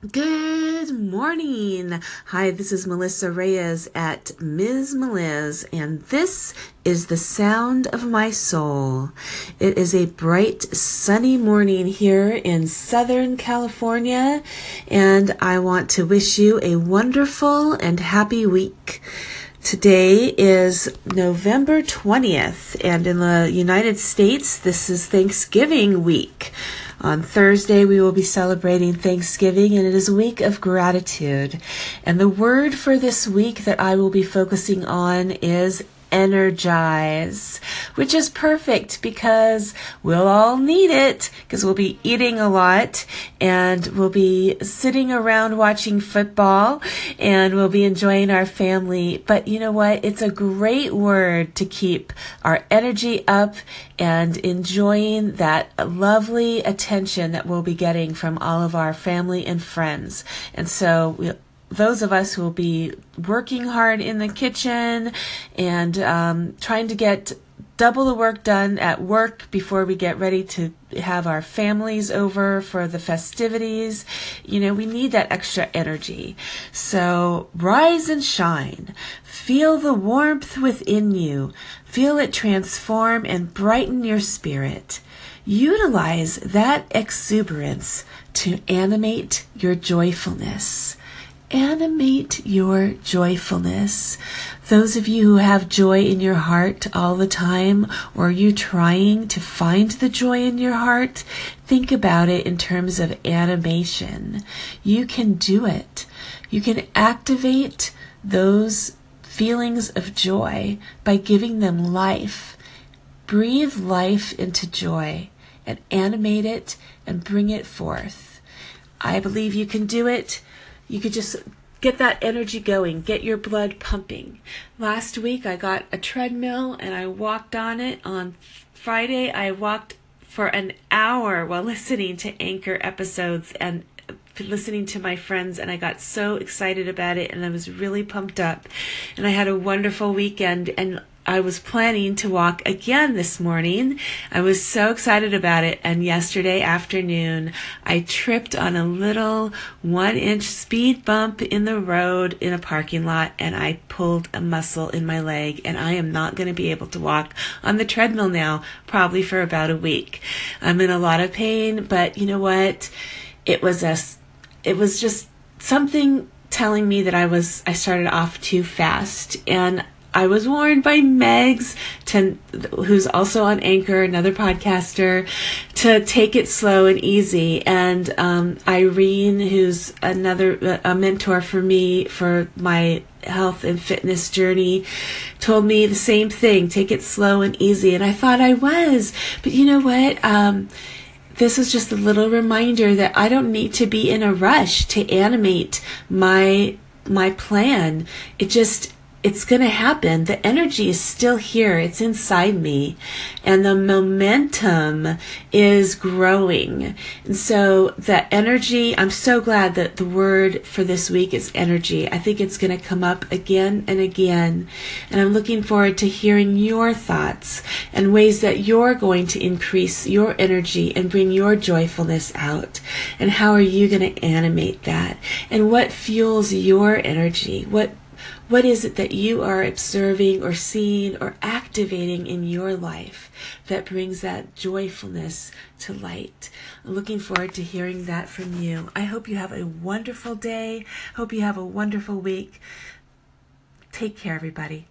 Good morning. Hi, this is Melissa Reyes at Ms. Meliz, and this is the sound of my soul. It is a bright, sunny morning here in Southern California, and I want to wish you a wonderful and happy week. Today is November 20th, and in the United States, this is Thanksgiving week. On Thursday, we will be celebrating Thanksgiving, and it is a week of gratitude. And the word for this week that I will be focusing on is energize, which is perfect because we'll all need it because we'll be eating a lot and we'll be sitting around watching football and we'll be enjoying our family. But you know what? It's a great word to keep our energy up and enjoying that lovely attention that we'll be getting from all of our family and friends. And so we those of us who will be working hard in the kitchen and um, trying to get double the work done at work before we get ready to have our families over for the festivities. You know, we need that extra energy. So rise and shine. Feel the warmth within you. Feel it transform and brighten your spirit. Utilize that exuberance to animate your joyfulness animate your joyfulness. Those of you who have joy in your heart all the time, or are you trying to find the joy in your heart? Think about it in terms of animation. You can do it. You can activate those feelings of joy by giving them life. Breathe life into joy and animate it and bring it forth. I believe you can do it you could just get that energy going, get your blood pumping. Last week I got a treadmill and I walked on it. On Friday I walked for an hour while listening to Anchor episodes and listening to my friends and I got so excited about it and I was really pumped up and I had a wonderful weekend and I was planning to walk again this morning. I was so excited about it. And yesterday afternoon, I tripped on a little one inch speed bump in the road in a parking lot and I pulled a muscle in my leg. And I am not going to be able to walk on the treadmill now, probably for about a week. I'm in a lot of pain, but you know what? It was a, it was just something telling me that I was, I started off too fast and I was warned by Megs, to, who's also on Anchor, another podcaster, to take it slow and easy. And um, Irene, who's another a mentor for me for my health and fitness journey, told me the same thing: take it slow and easy. And I thought I was, but you know what? Um, this is just a little reminder that I don't need to be in a rush to animate my my plan. It just it's going to happen. The energy is still here. It's inside me. And the momentum is growing. And so the energy, I'm so glad that the word for this week is energy. I think it's going to come up again and again. And I'm looking forward to hearing your thoughts and ways that you're going to increase your energy and bring your joyfulness out. And how are you going to animate that? And what fuels your energy? What what is it that you are observing or seeing or activating in your life that brings that joyfulness to light? I'm looking forward to hearing that from you. I hope you have a wonderful day. Hope you have a wonderful week. Take care, everybody.